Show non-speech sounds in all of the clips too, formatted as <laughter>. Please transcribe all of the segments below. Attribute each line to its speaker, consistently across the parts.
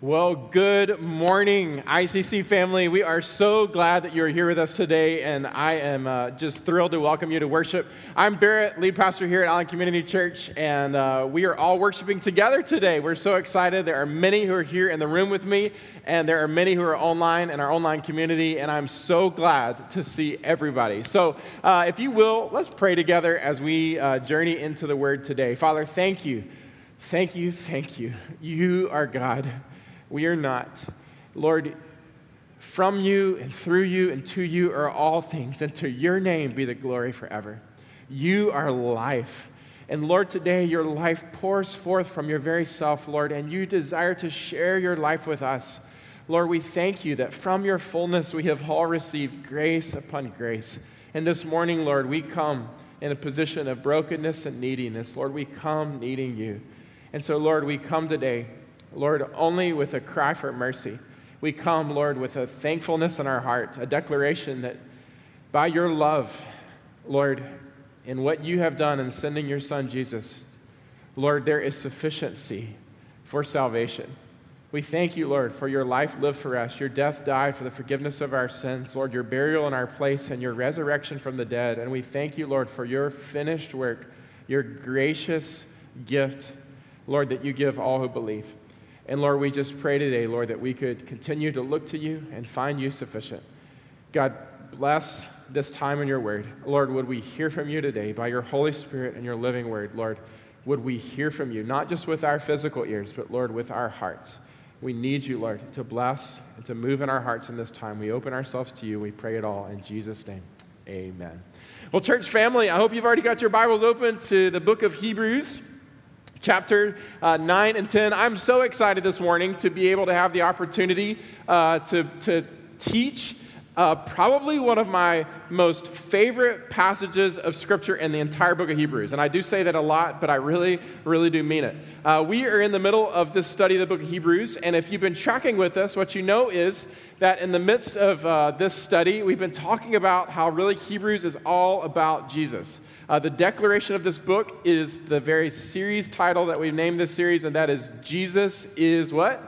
Speaker 1: Well, good morning, ICC family. We are so glad that you're here with us today, and I am uh, just thrilled to welcome you to worship. I'm Barrett, lead pastor here at Allen Community Church, and uh, we are all worshiping together today. We're so excited. There are many who are here in the room with me, and there are many who are online in our online community, and I'm so glad to see everybody. So, uh, if you will, let's pray together as we uh, journey into the Word today. Father, thank you. Thank you, thank you. You are God. We are not. Lord, from you and through you and to you are all things, and to your name be the glory forever. You are life. And Lord, today your life pours forth from your very self, Lord, and you desire to share your life with us. Lord, we thank you that from your fullness we have all received grace upon grace. And this morning, Lord, we come in a position of brokenness and neediness. Lord, we come needing you. And so, Lord, we come today Lord, only with a cry for mercy. We come, Lord, with a thankfulness in our heart, a declaration that by your love, Lord, in what you have done in sending your Son Jesus, Lord, there is sufficiency for salvation. We thank you, Lord, for your life lived for us, your death died for the forgiveness of our sins, Lord, your burial in our place, and your resurrection from the dead. And we thank you, Lord, for your finished work, your gracious gift, Lord, that you give all who believe. And Lord, we just pray today, Lord, that we could continue to look to you and find you sufficient. God, bless this time in your word. Lord, would we hear from you today by your Holy Spirit and your living word? Lord, would we hear from you, not just with our physical ears, but Lord, with our hearts? We need you, Lord, to bless and to move in our hearts in this time. We open ourselves to you. We pray it all in Jesus' name. Amen. Well, church family, I hope you've already got your Bibles open to the book of Hebrews chapter uh, 9 and 10. I'm so excited this morning to be able to have the opportunity uh, to, to teach uh, probably one of my most favorite passages of Scripture in the entire book of Hebrews. And I do say that a lot, but I really, really do mean it. Uh, we are in the middle of this study of the book of Hebrews. And if you've been tracking with us, what you know is that in the midst of uh, this study, we've been talking about how really Hebrews is all about Jesus. Uh, the declaration of this book is the very series title that we've named this series, and that is Jesus is what?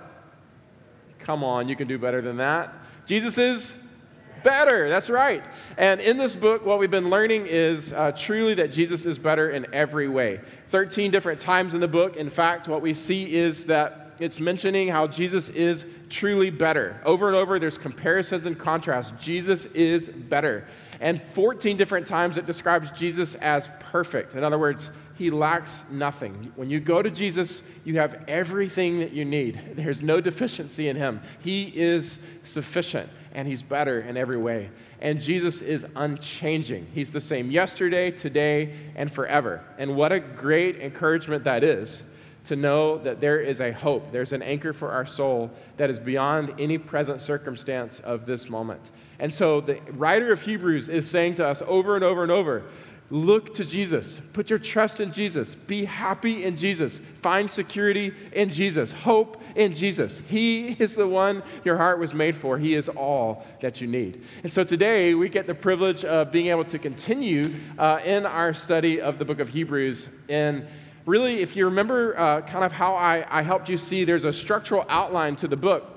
Speaker 1: Come on, you can do better than that. Jesus is better. That's right. And in this book, what we've been learning is uh, truly that Jesus is better in every way. 13 different times in the book, in fact, what we see is that it's mentioning how Jesus is truly better. Over and over, there's comparisons and contrasts. Jesus is better. And 14 different times it describes Jesus as perfect. In other words, he lacks nothing. When you go to Jesus, you have everything that you need. <laughs> There's no deficiency in him. He is sufficient and he's better in every way. And Jesus is unchanging. He's the same yesterday, today, and forever. And what a great encouragement that is to know that there is a hope, there's an anchor for our soul that is beyond any present circumstance of this moment. And so the writer of Hebrews is saying to us over and over and over look to Jesus, put your trust in Jesus, be happy in Jesus, find security in Jesus, hope in Jesus. He is the one your heart was made for, He is all that you need. And so today we get the privilege of being able to continue uh, in our study of the book of Hebrews. And really, if you remember uh, kind of how I, I helped you see, there's a structural outline to the book.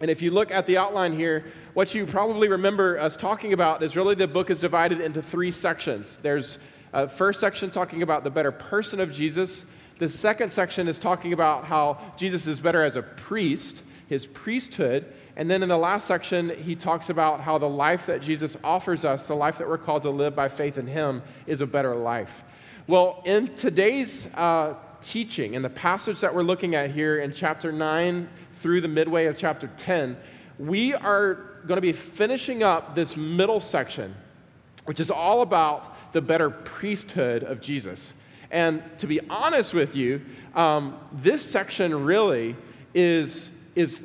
Speaker 1: And if you look at the outline here, what you probably remember us talking about is really the book is divided into three sections. There's a first section talking about the better person of Jesus. The second section is talking about how Jesus is better as a priest, his priesthood. And then in the last section, he talks about how the life that Jesus offers us, the life that we're called to live by faith in him, is a better life. Well, in today's uh, teaching, in the passage that we're looking at here in chapter 9 through the midway of chapter 10, we are going to be finishing up this middle section, which is all about the better priesthood of Jesus. And to be honest with you, um, this section really is, is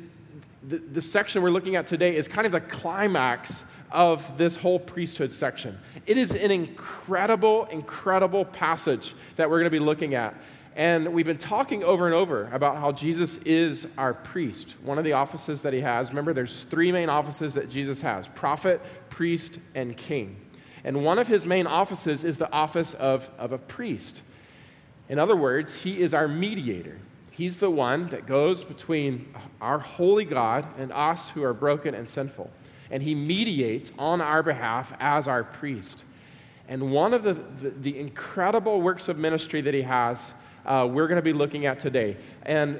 Speaker 1: the, the section we're looking at today is kind of the climax of this whole priesthood section. It is an incredible, incredible passage that we're going to be looking at. And we've been talking over and over about how Jesus is our priest, one of the offices that he has. Remember, there's three main offices that Jesus has prophet, priest, and king. And one of his main offices is the office of, of a priest. In other words, he is our mediator. He's the one that goes between our holy God and us who are broken and sinful. And he mediates on our behalf as our priest. And one of the, the, the incredible works of ministry that he has, uh, we're going to be looking at today. And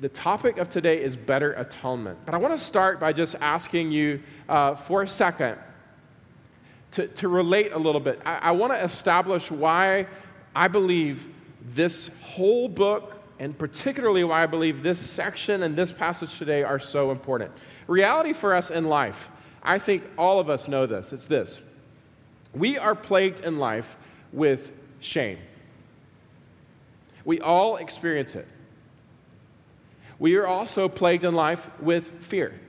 Speaker 1: the topic of today is better atonement. But I want to start by just asking you uh, for a second to, to relate a little bit. I, I want to establish why I believe this whole book and particularly why I believe this section and this passage today are so important. Reality for us in life, I think all of us know this. It's this we are plagued in life with shame. We all experience it. We are also plagued in life with fear.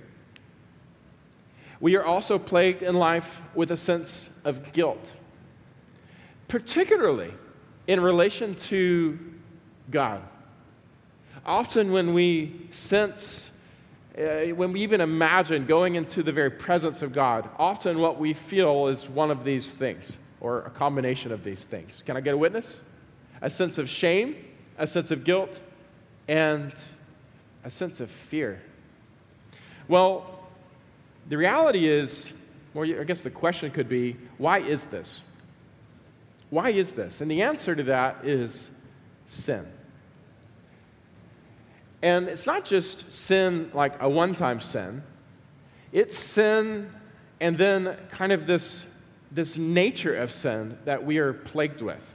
Speaker 1: We are also plagued in life with a sense of guilt, particularly in relation to God. Often, when we sense, uh, when we even imagine going into the very presence of God, often what we feel is one of these things or a combination of these things. Can I get a witness? A sense of shame, a sense of guilt, and a sense of fear. Well, the reality is, well, I guess the question could be why is this? Why is this? And the answer to that is sin. And it's not just sin like a one time sin, it's sin and then kind of this, this nature of sin that we are plagued with.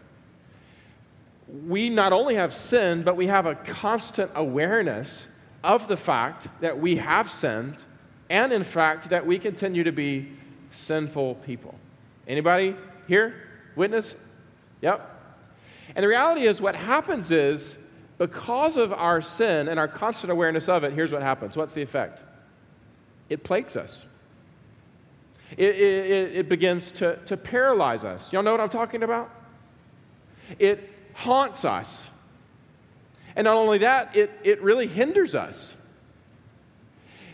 Speaker 1: We not only have sin, but we have a constant awareness of the fact that we have sinned and in fact that we continue to be sinful people. Anybody here? Witness? Yep. And the reality is what happens is because of our sin and our constant awareness of it, here's what happens. What's the effect? It plagues us. It, it, it begins to, to paralyze us. Y'all know what I'm talking about? It haunts us. And not only that, it, it really hinders us.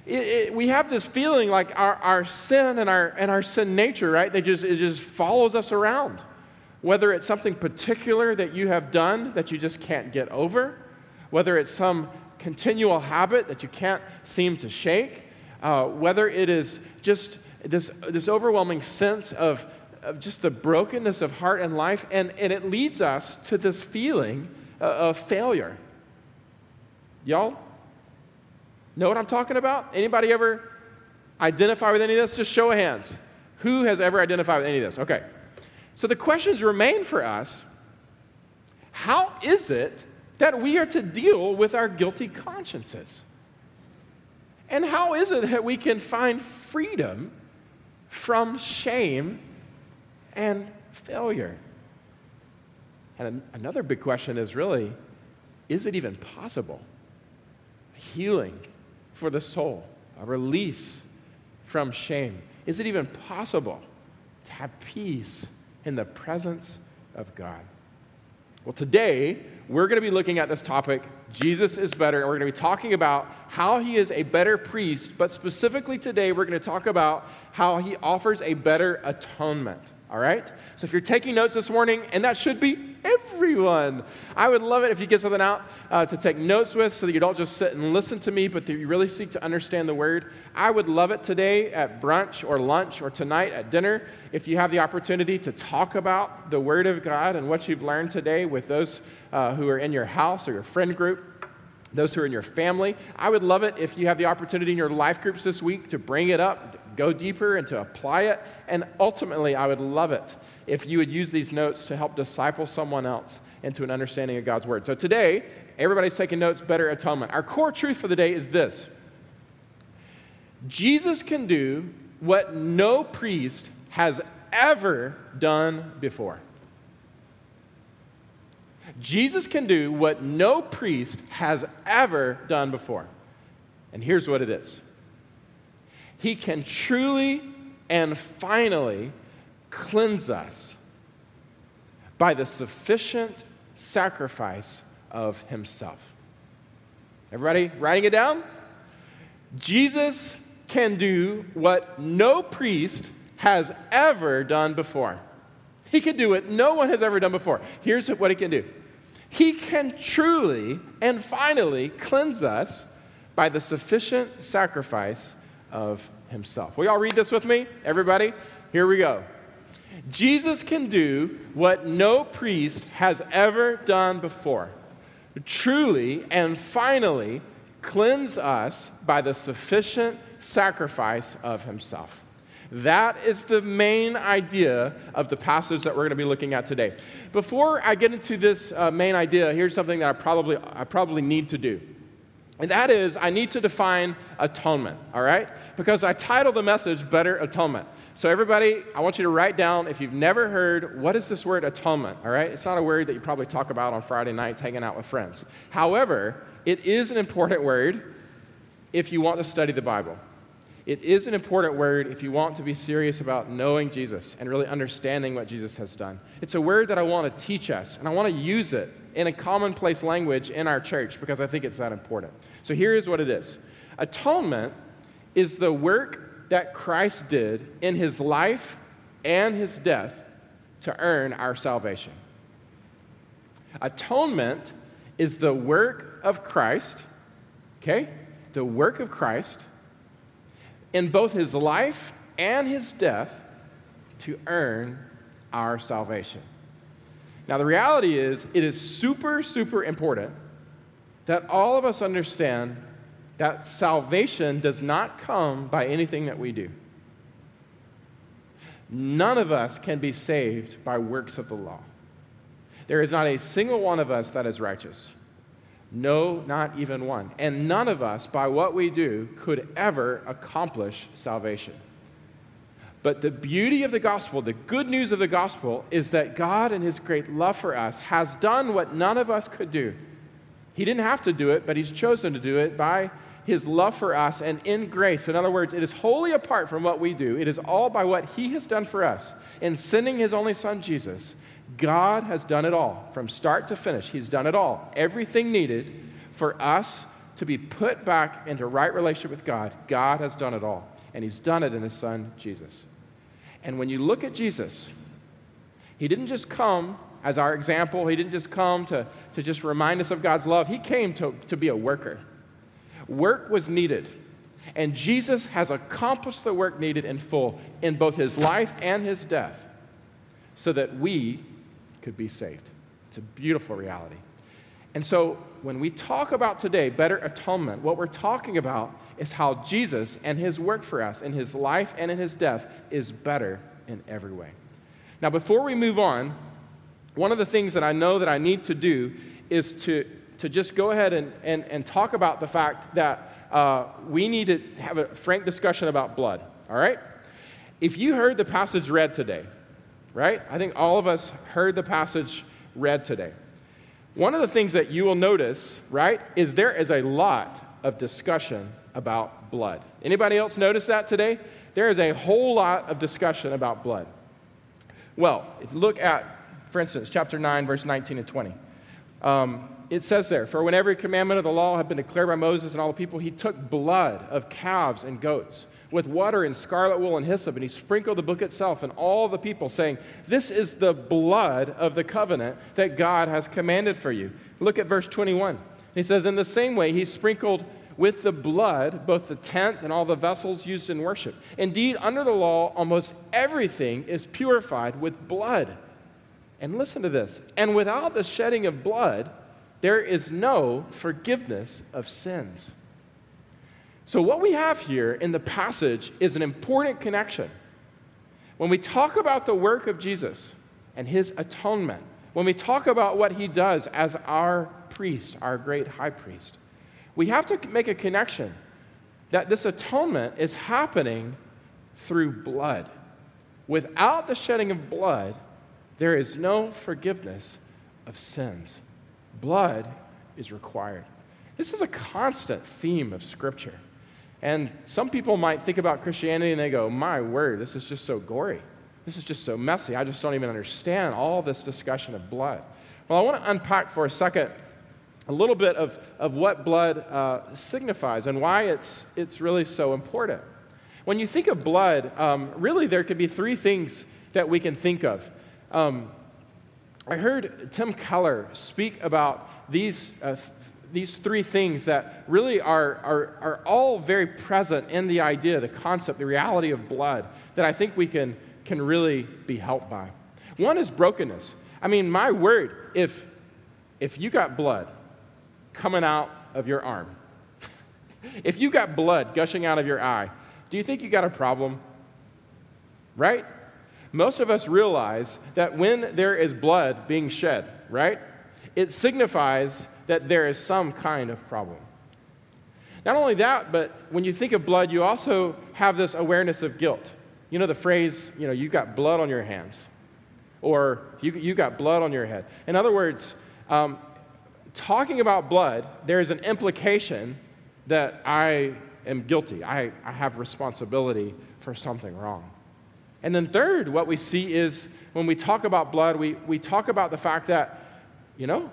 Speaker 1: It, it, we have this feeling like our, our sin and our, and our sin nature, right? They just, it just follows us around whether it's something particular that you have done that you just can't get over, whether it's some continual habit that you can't seem to shake, uh, whether it is just this, this overwhelming sense of, of just the brokenness of heart and life, and, and it leads us to this feeling of failure. Y'all know what I'm talking about? Anybody ever identify with any of this? Just show of hands. Who has ever identified with any of this? Okay. So the questions remain for us how is it that we are to deal with our guilty consciences? And how is it that we can find freedom from shame and failure? And another big question is really is it even possible? Healing for the soul, a release from shame. Is it even possible to have peace in the presence of God. Well, today we're going to be looking at this topic Jesus is better, and we're going to be talking about how he is a better priest, but specifically today we're going to talk about how he offers a better atonement. All right? So if you're taking notes this morning, and that should be everyone, I would love it if you get something out uh, to take notes with so that you don't just sit and listen to me, but that you really seek to understand the word. I would love it today at brunch or lunch or tonight at dinner if you have the opportunity to talk about the word of God and what you've learned today with those uh, who are in your house or your friend group those who are in your family. I would love it if you have the opportunity in your life groups this week to bring it up, go deeper and to apply it. And ultimately, I would love it if you would use these notes to help disciple someone else into an understanding of God's Word. So today, everybody's taking notes, better atonement. Our core truth for the day is this Jesus can do what no priest has ever done before. Jesus can do what no priest has ever done before. And here's what it is he can truly and finally cleanse us by the sufficient sacrifice of himself. Everybody writing it down? Jesus can do what no priest has ever done before. He can do what no one has ever done before. Here's what he can do He can truly and finally cleanse us by the sufficient sacrifice of himself. Will y'all read this with me? Everybody? Here we go. Jesus can do what no priest has ever done before. Truly and finally cleanse us by the sufficient sacrifice of himself. That is the main idea of the passage that we're going to be looking at today. Before I get into this uh, main idea, here's something that I probably, I probably need to do. And that is, I need to define atonement, all right? Because I titled the message Better Atonement. So, everybody, I want you to write down if you've never heard what is this word atonement, all right? It's not a word that you probably talk about on Friday nights hanging out with friends. However, it is an important word if you want to study the Bible. It is an important word if you want to be serious about knowing Jesus and really understanding what Jesus has done. It's a word that I want to teach us, and I want to use it in a commonplace language in our church because I think it's that important. So here is what it is Atonement is the work that Christ did in his life and his death to earn our salvation. Atonement is the work of Christ, okay? The work of Christ in both his life and his death to earn our salvation. Now, the reality is, it is super, super important that all of us understand that salvation does not come by anything that we do. None of us can be saved by works of the law. There is not a single one of us that is righteous. No, not even one. And none of us, by what we do, could ever accomplish salvation. But the beauty of the gospel, the good news of the gospel, is that God, in His great love for us, has done what none of us could do. He didn't have to do it, but He's chosen to do it by his love for us and in grace. In other words, it is wholly apart from what we do, it is all by what he has done for us. In sending his only son, Jesus, God has done it all from start to finish. He's done it all. Everything needed for us to be put back into right relationship with God, God has done it all. And he's done it in his son, Jesus. And when you look at Jesus, he didn't just come as our example, he didn't just come to, to just remind us of God's love, he came to, to be a worker. Work was needed. And Jesus has accomplished the work needed in full in both his life and his death so that we could be saved. It's a beautiful reality. And so when we talk about today better atonement, what we're talking about is how Jesus and his work for us in his life and in his death is better in every way. Now, before we move on, one of the things that I know that I need to do is to to just go ahead and, and, and talk about the fact that uh, we need to have a frank discussion about blood, all right? If you heard the passage read today, right? I think all of us heard the passage read today. One of the things that you will notice, right, is there is a lot of discussion about blood. Anybody else notice that today? There is a whole lot of discussion about blood. Well, if you look at, for instance, chapter 9, verse 19 and 20. Um, it says there, For when every commandment of the law had been declared by Moses and all the people, he took blood of calves and goats with water and scarlet wool and hyssop, and he sprinkled the book itself and all the people, saying, This is the blood of the covenant that God has commanded for you. Look at verse 21. He says, In the same way, he sprinkled with the blood both the tent and all the vessels used in worship. Indeed, under the law, almost everything is purified with blood. And listen to this and without the shedding of blood, there is no forgiveness of sins. So, what we have here in the passage is an important connection. When we talk about the work of Jesus and his atonement, when we talk about what he does as our priest, our great high priest, we have to make a connection that this atonement is happening through blood. Without the shedding of blood, there is no forgiveness of sins blood is required. This is a constant theme of Scripture. And some people might think about Christianity and they go, My word, this is just so gory. This is just so messy. I just don't even understand all this discussion of blood. Well, I want to unpack for a second a little bit of, of what blood uh, signifies and why it's, it's really so important. When you think of blood, um, really there could be three things that we can think of. Um, I heard Tim Keller speak about these, uh, these three things that really are, are, are all very present in the idea, the concept, the reality of blood that I think we can, can really be helped by. One is brokenness. I mean, my word, if, if you got blood coming out of your arm, <laughs> if you got blood gushing out of your eye, do you think you got a problem? Right? Most of us realize that when there is blood being shed, right, it signifies that there is some kind of problem. Not only that, but when you think of blood, you also have this awareness of guilt. You know the phrase, you know, you got blood on your hands, or you, you got blood on your head. In other words, um, talking about blood, there is an implication that I am guilty. I, I have responsibility for something wrong. And then, third, what we see is when we talk about blood, we, we talk about the fact that, you know,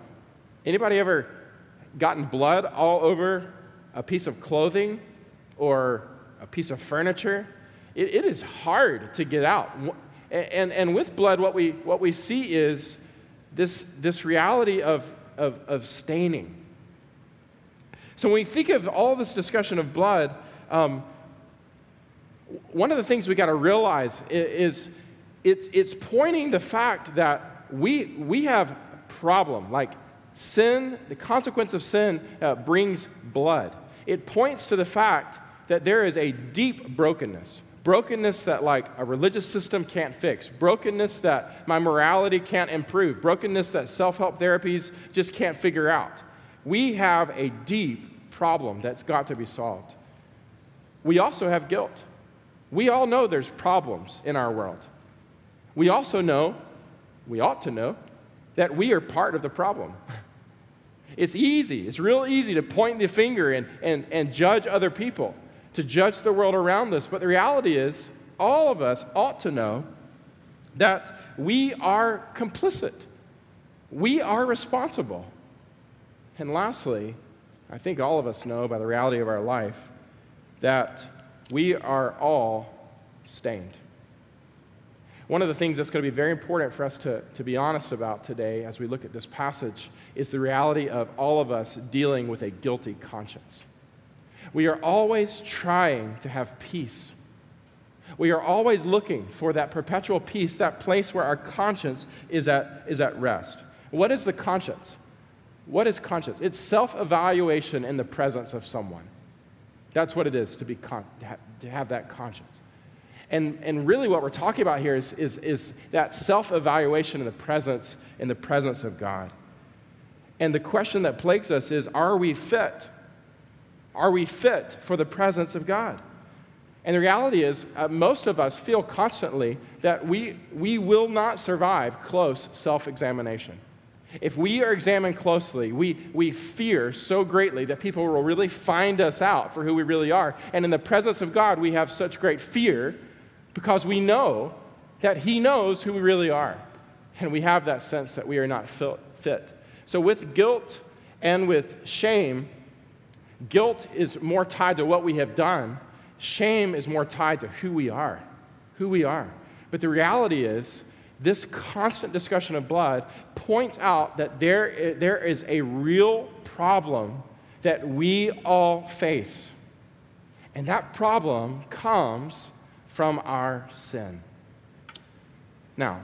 Speaker 1: anybody ever gotten blood all over a piece of clothing or a piece of furniture? it, it is hard to get out. And, and, with blood, what we, what we see is this, this reality of, of, of staining. So when we think of all this discussion of blood, um, one of the things we got to realize is, is it's, it's pointing the fact that we, we have problem. Like sin, the consequence of sin uh, brings blood. It points to the fact that there is a deep brokenness. Brokenness that, like, a religious system can't fix. Brokenness that my morality can't improve. Brokenness that self help therapies just can't figure out. We have a deep problem that's got to be solved. We also have guilt. We all know there's problems in our world. We also know, we ought to know, that we are part of the problem. It's easy, it's real easy to point the finger and, and, and judge other people, to judge the world around us. But the reality is, all of us ought to know that we are complicit. We are responsible. And lastly, I think all of us know by the reality of our life that we are all stained. One of the things that's going to be very important for us to, to be honest about today as we look at this passage is the reality of all of us dealing with a guilty conscience. We are always trying to have peace. We are always looking for that perpetual peace, that place where our conscience is at, is at rest. What is the conscience? What is conscience? It's self evaluation in the presence of someone. That's what it is to, be con- to have that conscience. And, and really, what we're talking about here is, is, is that self evaluation in the, presence, in the presence of God. And the question that plagues us is are we fit? Are we fit for the presence of God? And the reality is, uh, most of us feel constantly that we, we will not survive close self examination. If we are examined closely, we, we fear so greatly that people will really find us out for who we really are. And in the presence of God, we have such great fear because we know that He knows who we really are. And we have that sense that we are not fit. So, with guilt and with shame, guilt is more tied to what we have done, shame is more tied to who we are. Who we are. But the reality is, this constant discussion of blood points out that there, there is a real problem that we all face. And that problem comes from our sin. Now,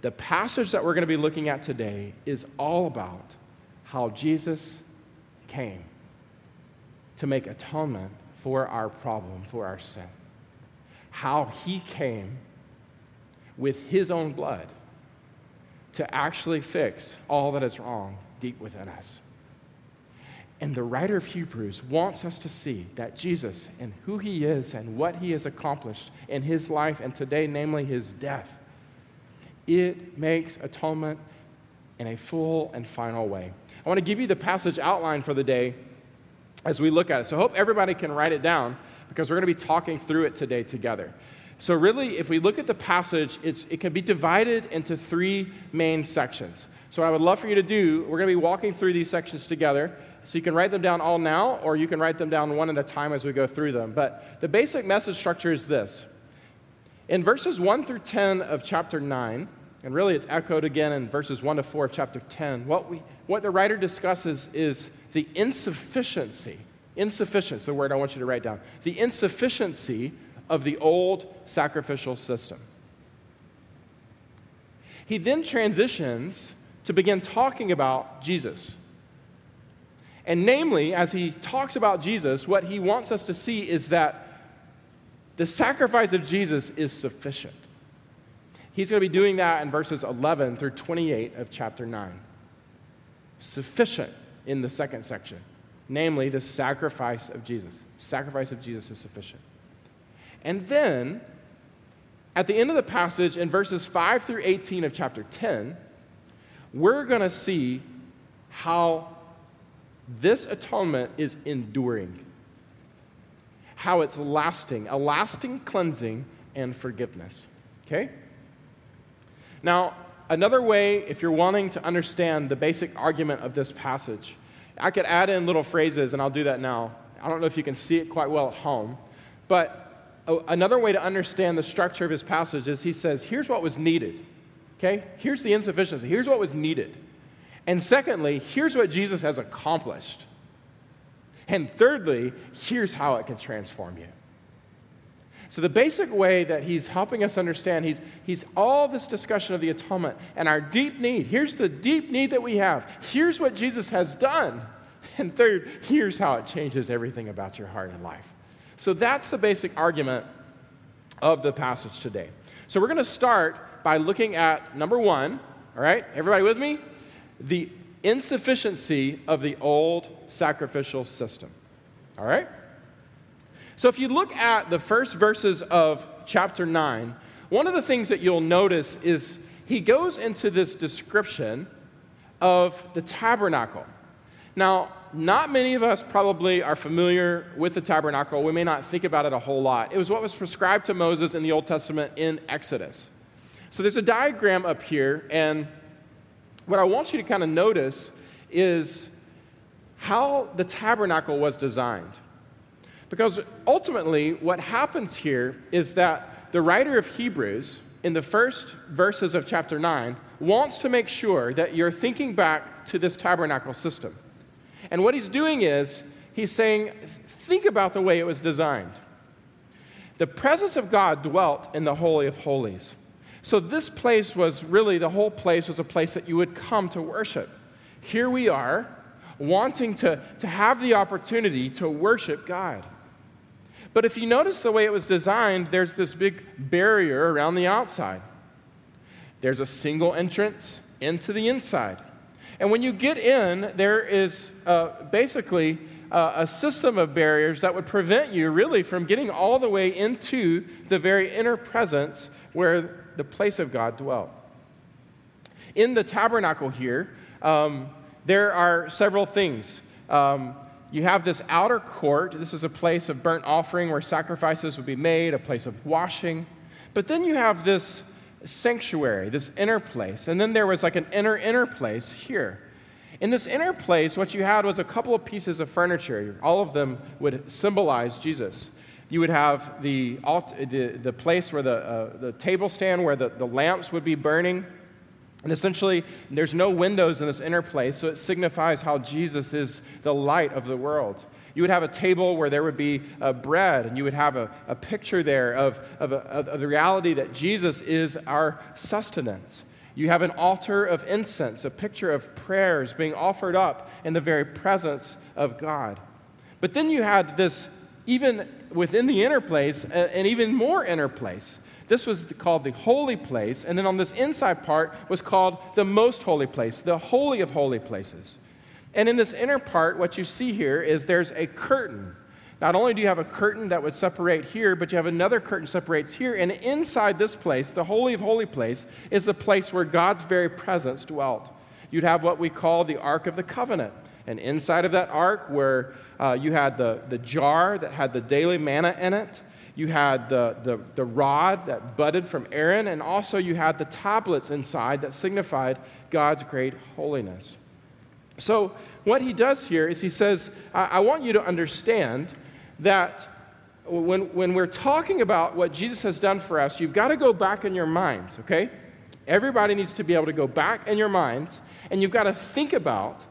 Speaker 1: the passage that we're going to be looking at today is all about how Jesus came to make atonement for our problem, for our sin. How he came with his own blood to actually fix all that is wrong deep within us. And the writer of Hebrews wants us to see that Jesus and who he is and what he has accomplished in his life and today, namely his death, it makes atonement in a full and final way. I want to give you the passage outline for the day as we look at it. So I hope everybody can write it down because we're going to be talking through it today together. So, really, if we look at the passage, it can be divided into three main sections. So, what I would love for you to do, we're going to be walking through these sections together. So, you can write them down all now, or you can write them down one at a time as we go through them. But the basic message structure is this In verses 1 through 10 of chapter 9, And really, it's echoed again in verses 1 to 4 of chapter 10. What, we, what the writer discusses is the insufficiency, insufficiency, is the word I want you to write down, the insufficiency of the old sacrificial system. He then transitions to begin talking about Jesus. And namely, as he talks about Jesus, what he wants us to see is that the sacrifice of Jesus is sufficient. He's going to be doing that in verses 11 through 28 of chapter 9. Sufficient in the second section, namely the sacrifice of Jesus. Sacrifice of Jesus is sufficient. And then, at the end of the passage, in verses 5 through 18 of chapter 10, we're going to see how this atonement is enduring, how it's lasting, a lasting cleansing and forgiveness. Okay? Now, another way, if you're wanting to understand the basic argument of this passage, I could add in little phrases, and I'll do that now. I don't know if you can see it quite well at home, but another way to understand the structure of his passage is he says, here's what was needed. Okay? Here's the insufficiency. Here's what was needed. And secondly, here's what Jesus has accomplished. And thirdly, here's how it can transform you. So, the basic way that he's helping us understand, he's, he's all this discussion of the atonement and our deep need. Here's the deep need that we have. Here's what Jesus has done. <laughs> And third, here's how it changes everything about your heart and life. So, that's the basic argument of the passage today. So, we're going to start by looking at number one, all right? Everybody with me? The insufficiency of the old sacrificial system. All right? So if you look at the first verses of chapter 9, one of the things that you'll notice is he goes into this description of the tabernacle. Now, not many of us probably are familiar with the tabernacle. We may not think about it a whole lot. It was what was prescribed to Moses in the Old Testament in Exodus. So there's a diagram up here, and what I want you to kind of notice is how the tabernacle was designed. Because ultimately, what happens here is that the writer of Hebrews, in the first verses of chapter 9, wants to make sure that you're thinking back to this tabernacle system. And what he's doing is, he's saying, think about the way it was designed. The presence of God dwelt in the Holy of Holies. So, this place was really, the whole place was a place that you would come to worship. Here we are, wanting to, to have the opportunity to worship God. But if you notice the way it was designed, there's this big barrier around the outside. There's a single entrance into the inside. And when you get in, there is uh, basically uh, a system of barriers that would prevent you really from getting all the way into the very inner presence where the place of God dwelt. In the tabernacle here, um, there are several things. Um, you have this outer court. This is a place of burnt offering where sacrifices would be made, a place of washing. But then you have this sanctuary, this inner place. And then there was like an inner, inner place here. In this inner place, what you had was a couple of pieces of furniture. All of them would symbolize Jesus. You would have the, the, the place where the, uh, the table stand where the, the lamps would be burning. And essentially, there's no windows in this inner place, so it signifies how Jesus is the light of the world. You would have a table where there would be uh, bread, and you would have a, a picture there of, of, a, of the reality that Jesus is our sustenance. You have an altar of incense, a picture of prayers being offered up in the very presence of God. But then you had this, even within the inner place, uh, an even more inner place this was called the holy place. And then on this inside part was called the most holy place, the holy of holy places. And in this inner part, what you see here is there's a curtain. Not only do you have a curtain that would separate here, but you have another curtain separates here. And inside this place, the Holy of Holy Place, is the place where God's very presence dwelt. You'd have what we call the Ark of the Covenant. And inside of that ark, where uh, you had the, the jar that had the daily manna in it, you had the, the, the rod that budded from Aaron, and also you had the tablets inside that signified God's great holiness. So, what he does here is he says, I, I want you to understand that when, when we're talking about what Jesus has done for us, you've got to go back in your minds, okay? Everybody needs to be able to go back in your minds, and you've got to think about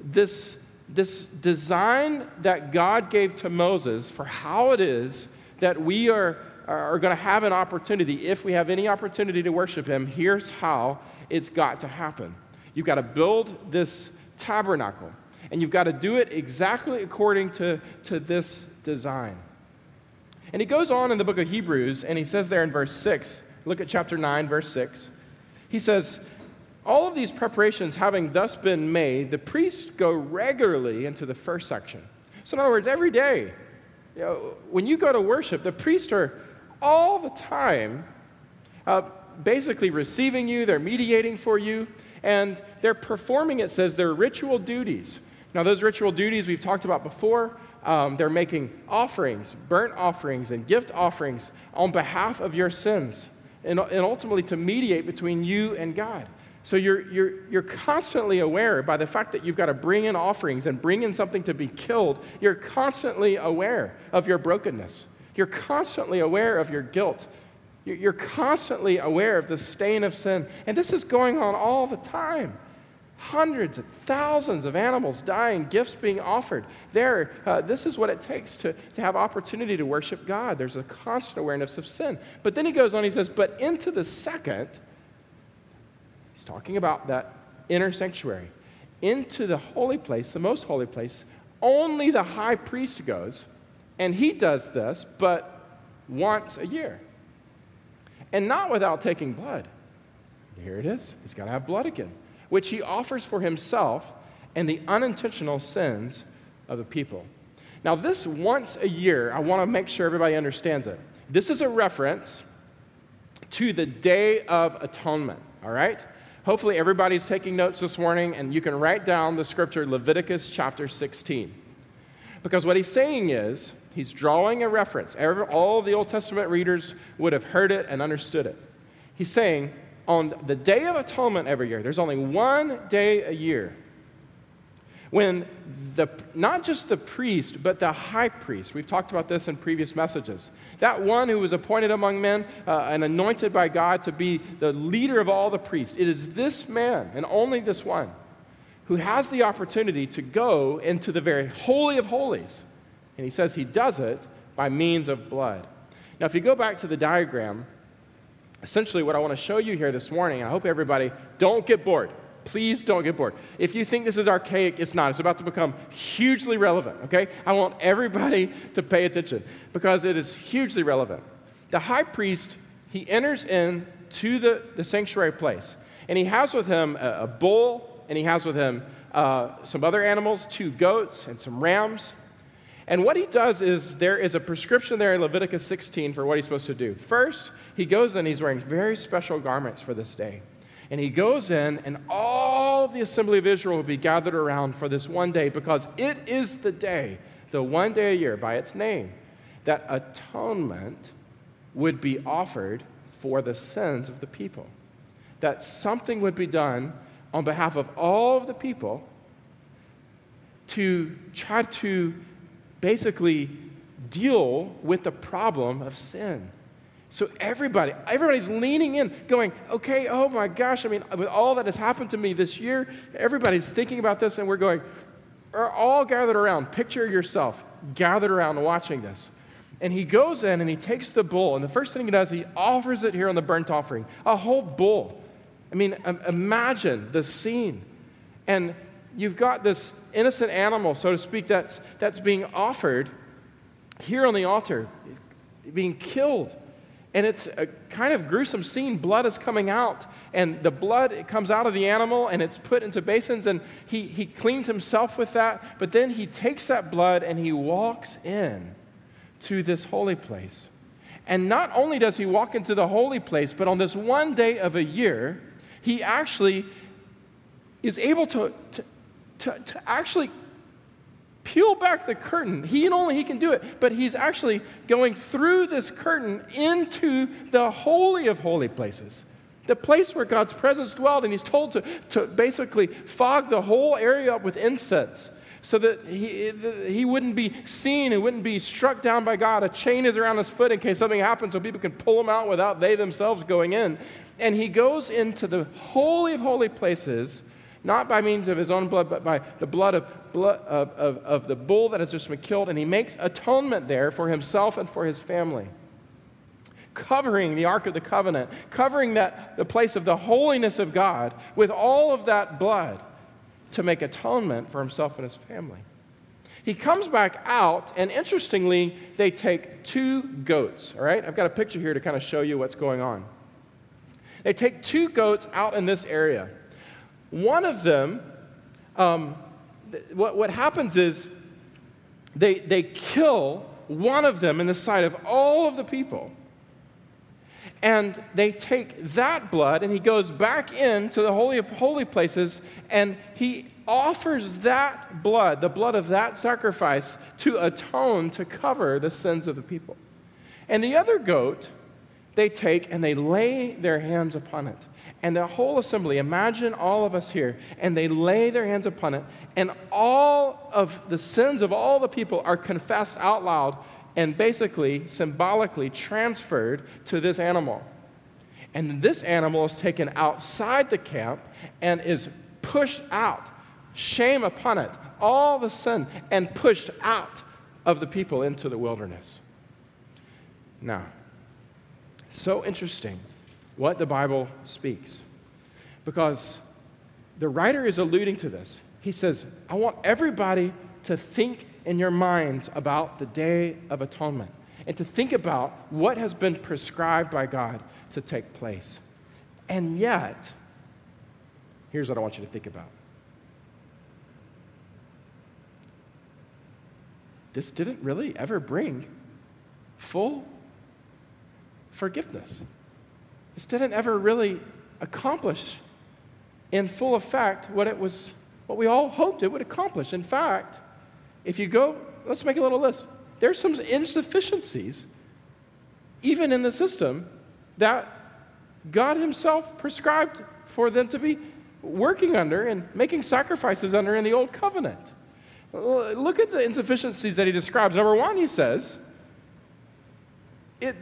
Speaker 1: this, this design that God gave to Moses for how it is that we are, are going to have an opportunity, if we have any opportunity to worship Him. Here's how it's got to happen. You've got to build this tabernacle, and you've got to do it exactly according to, to this design. And he goes on in the book of Hebrews, and he says there in verse 6, look at chapter 9, verse 6. He says, All of these preparations having thus been made, the priests go regularly into the first section. So, in other words, every day, you know, when you go to worship, the priests are all the time uh, basically receiving you, they're mediating for you, and they're performing, it says, their ritual duties. Now, those ritual duties we've talked about before, um, they're making offerings, burnt offerings, and gift offerings on behalf of your sins, and, and ultimately to mediate between you and God. So you're, you're, you're constantly aware by the fact that you've got to bring in offerings and bring in something to be killed, you're constantly aware of your brokenness. You're constantly aware of your guilt. You're constantly aware of the stain of sin. And this is going on all the time hundreds of thousands of animals dying, gifts being offered. There, uh, this is what it takes to, to have opportunity to worship God. There's a constant awareness of sin. But then he goes on, he says, But into the second, he's talking about that inner sanctuary, into the holy place, the most holy place, only the high priest goes. And he does this, but once a year. And not without taking blood. Here it is. He's got to have blood again which he offers for himself and the unintentional sins of the people. Now, this once a year, I want to make sure everybody understands it. This is a reference to the Day of Atonement, all right? Hopefully, everybody's taking notes this morning and you can write down the scripture Leviticus chapter 16. Because what he's saying is, he's drawing a reference. all the Old Testament readers would have heard it and understood it. He's saying, on the Day of Atonement every year, there's only one day a year when the, not just the priest, but the high priest, we've talked about this in previous messages, that one who was appointed among men uh, and anointed by God to be the leader of all the priests, it is this man, and only this one, who has the opportunity to go into the very holy of holies. And he says he does it by means of blood. Now, if you go back to the diagram, essentially what I want to show you here this morning, I hope everybody don't get bored. Please don't get bored. If you think this is archaic, it's not. It's about to become hugely relevant, okay? I want everybody <laughs> to pay attention because it is hugely relevant. The high priest, he enters in to the, the sanctuary place, and he has with him a, a bull, and he has with him uh, some other animals, two goats, and some rams. And what he does is there is a prescription there in Leviticus 16 for what he's supposed to do. First, he goes in, he's wearing very special garments for this day. And he goes in, and all of the assembly of Israel will be gathered around for this one day because it is the day, the one day a year by its name, that atonement would be offered for the sins of the people. That something would be done on behalf of all of the people to try to basically deal with the problem of sin. So everybody, everybody's leaning in, going, okay, oh my gosh, I mean, with all that has happened to me this year, everybody's thinking about this, and we're going, are all gathered around. Picture yourself gathered around watching this. And he goes in and he takes the bull, and the first thing he does, he offers it here on the burnt offering, a whole bull. I mean, imagine the scene. And you've got this innocent animal, so to speak, that's, that's being offered here on the altar, being killed. And it's a kind of gruesome scene. Blood is coming out, and the blood comes out of the animal and it's put into basins, and he, he cleans himself with that. But then he takes that blood and he walks in to this holy place. And not only does he walk into the holy place, but on this one day of a year, he actually is able to, to, to, to actually peel back the curtain. He and only he can do it, but he's actually going through this curtain into the holy of holy places. The place where God's presence dwelled, and he's told to, to basically fog the whole area up with incense so that he, he wouldn't be seen and wouldn't be struck down by God. A chain is around his foot in case something happens so people can pull him out without they themselves going in. And he goes into the holy of holy places, not by means of his own blood, but by the blood of, blood of, of, of the bull that has just been killed. And he makes atonement there for himself and for his family covering the Ark of the Covenant, covering that, the place of the holiness of God with all of that blood to make atonement for himself and his family. He comes back out, and interestingly, they take two goats, all right? I've got a picture here to kind of show you what's going on. They take two goats out in this area. One of them, um, what, what happens is they, they kill one of them in the sight of all of the people. And they take that blood and he goes back into the Holy of Holy Places and he offers that blood, the blood of that sacrifice, to atone, to cover the sins of the people. And the other goat, they take and they lay their hands upon it. And the whole assembly, imagine all of us here, and they lay their hands upon it, and all of the sins of all the people are confessed out loud and basically symbolically transferred to this animal. And this animal is taken outside the camp and is pushed out, shame upon it, all the sin, and pushed out of the people into the wilderness. Now, so interesting what the Bible speaks because the writer is alluding to this. He says, I want everybody to think in your minds about the Day of Atonement and to think about what has been prescribed by God to take place. And yet, here's what I want you to think about this didn't really ever bring full forgiveness. This didn't ever really accomplish in full effect what it was what we all hoped it would accomplish. In fact, if you go, let's make a little list. There's some insufficiencies, even in the system, that God Himself prescribed for them to be working under and making sacrifices under in the Old Covenant. Look at the insufficiencies that He describes. Number one, He says, it,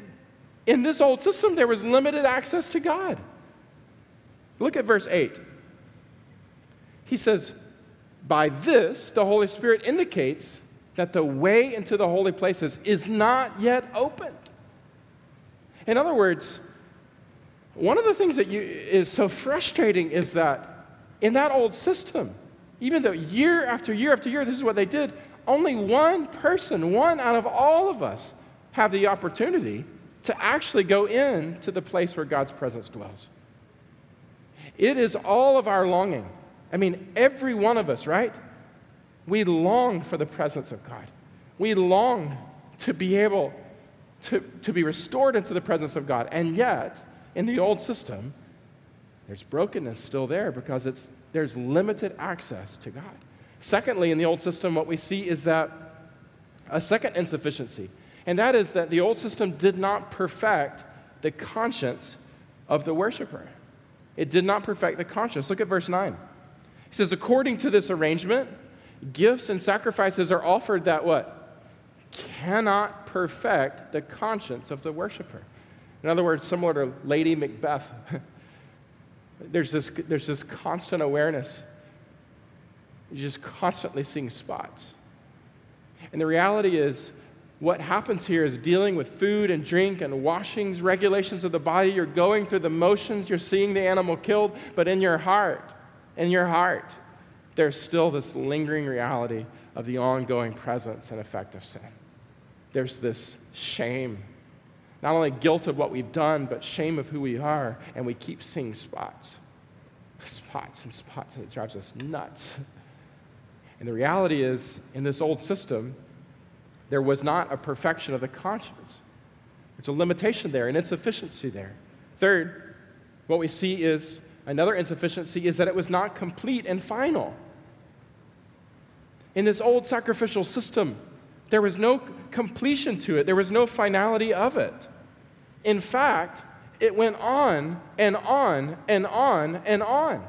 Speaker 1: in this old system, there was limited access to God. Look at verse 8. He says, by this, the Holy Spirit indicates that the way into the holy places is not yet opened. In other words, one of the things that you, is so frustrating is that in that old system, even though year after year after year, this is what they did, only one person, one out of all of us, have the opportunity to actually go in to the place where God's presence dwells. It is all of our longing I mean, every one of us, right? We long for the presence of God. We long to be able to, to be restored into the presence of God. And yet, in the old system, there's brokenness still there because it's, there's limited access to God. Secondly, in the old system, what we see is that a second insufficiency, and that is that the old system did not perfect the conscience of the worshiper. It did not perfect the conscience. Look at verse 9. He says, according to this arrangement, gifts and sacrifices are offered that what? Cannot perfect the conscience of the worshiper. In other words, similar to Lady Macbeth, <laughs> there's, this, there's this constant awareness. You're just constantly seeing spots. And the reality is, what happens here is dealing with food and drink and washings, regulations of the body. You're going through the motions, you're seeing the animal killed, but in your heart, in your heart, there's still this lingering reality of the ongoing presence and effect of sin. There's this shame, not only guilt of what we've done, but shame of who we are, and we keep seeing spots. Spots and spots, and it drives us nuts. And the reality is, in this old system, there was not a perfection of the conscience. There's a limitation there, an insufficiency there. Third, what we see is Another insufficiency is that it was not complete and final. In this old sacrificial system, there was no completion to it, there was no finality of it. In fact, it went on and on and on and on.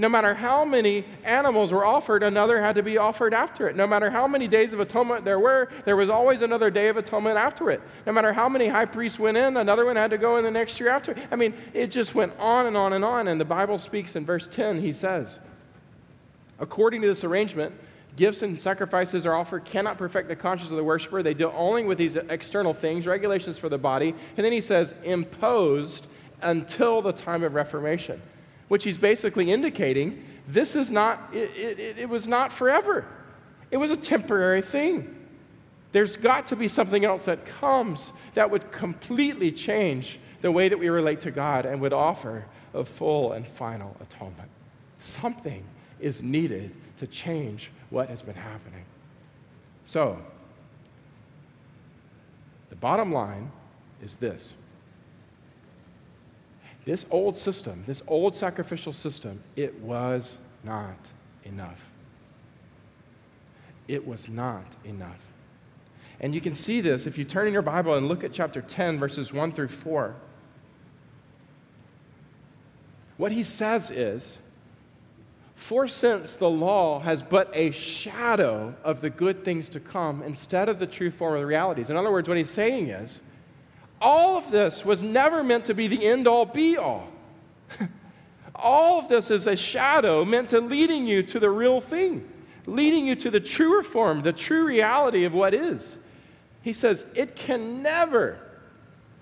Speaker 1: No matter how many animals were offered, another had to be offered after it. No matter how many days of atonement there were, there was always another day of atonement after it. No matter how many high priests went in, another one had to go in the next year after. I mean, it just went on and on and on. And the Bible speaks in verse 10, he says, According to this arrangement, gifts and sacrifices are offered cannot perfect the conscience of the worshiper. They deal only with these external things, regulations for the body. And then he says, imposed until the time of Reformation which he's basically indicating this is not, it, it, it, was not forever. It was a temporary thing. There's got to be something else that comes that would completely change the way that we relate to God and would offer a full and final atonement. Something is needed to change what has been happening. So, the bottom line is this this old system, this old sacrificial system, it was not enough. It was not enough. And you can see this if you turn in your Bible and look at chapter 10, verses 1 through 4. What he says is, For since the law has but a shadow of the good things to come instead of the true form of the realities. In other words, what he's saying is, all of this was never meant to be the end all be all. <laughs> all of this is a shadow meant to leading you to the real thing, leading you to the truer form, the true reality of what is. He says, it can never,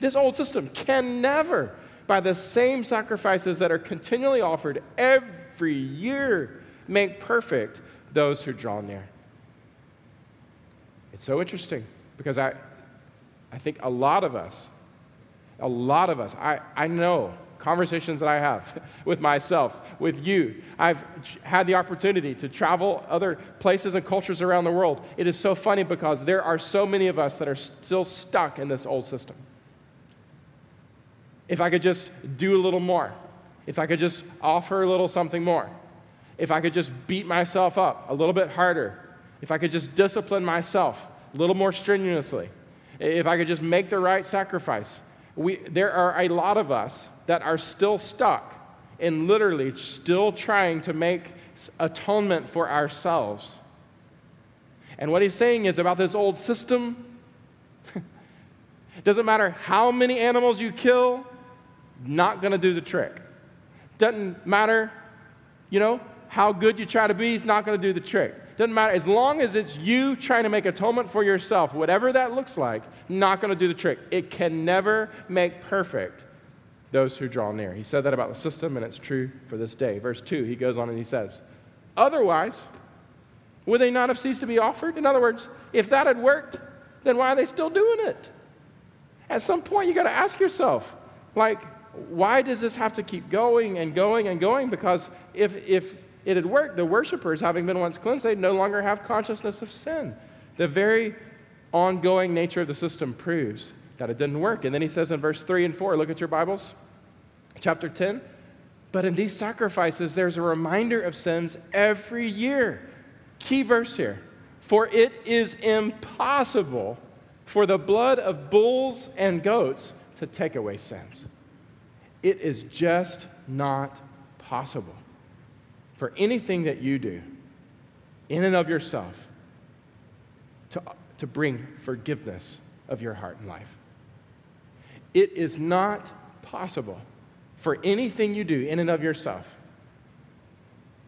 Speaker 1: this old system can never, by the same sacrifices that are continually offered every year, make perfect those who draw near. It's so interesting because I, I think a lot of us, a lot of us, I, I know conversations that I have <laughs> with myself, with you. I've had the opportunity to travel other places and cultures around the world. It is so funny because there are so many of us that are still stuck in this old system. If I could just do a little more, if I could just offer a little something more, if I could just beat myself up a little bit harder, if I could just discipline myself a little more strenuously, if I could just make the right sacrifice. We, there are a lot of us that are still stuck in literally still trying to make atonement for ourselves. And what he's saying is about this old system <laughs> doesn't matter how many animals you kill, not going to do the trick. Doesn't matter, you know, how good you try to be, it's not going to do the trick. Doesn't matter. As long as it's you trying to make atonement for yourself, whatever that looks like, not going to do the trick. It can never make perfect those who draw near. He said that about the system, and it's true for this day. Verse 2, he goes on and he says, Otherwise, would they not have ceased to be offered? In other words, if that had worked, then why are they still doing it? At some point, you got to ask yourself, like, why does this have to keep going and going and going? Because if, if it had worked. The worshippers, having been once cleansed, they no longer have consciousness of sin. The very ongoing nature of the system proves that it didn't work. And then he says in verse 3 and 4, look at your Bibles, chapter 10. But in these sacrifices, there's a reminder of sins every year. Key verse here. For it is impossible for the blood of bulls and goats to take away sins. It is just not possible for anything that you do in and of yourself to, to bring forgiveness of your heart and life. It is not possible for anything you do in and of yourself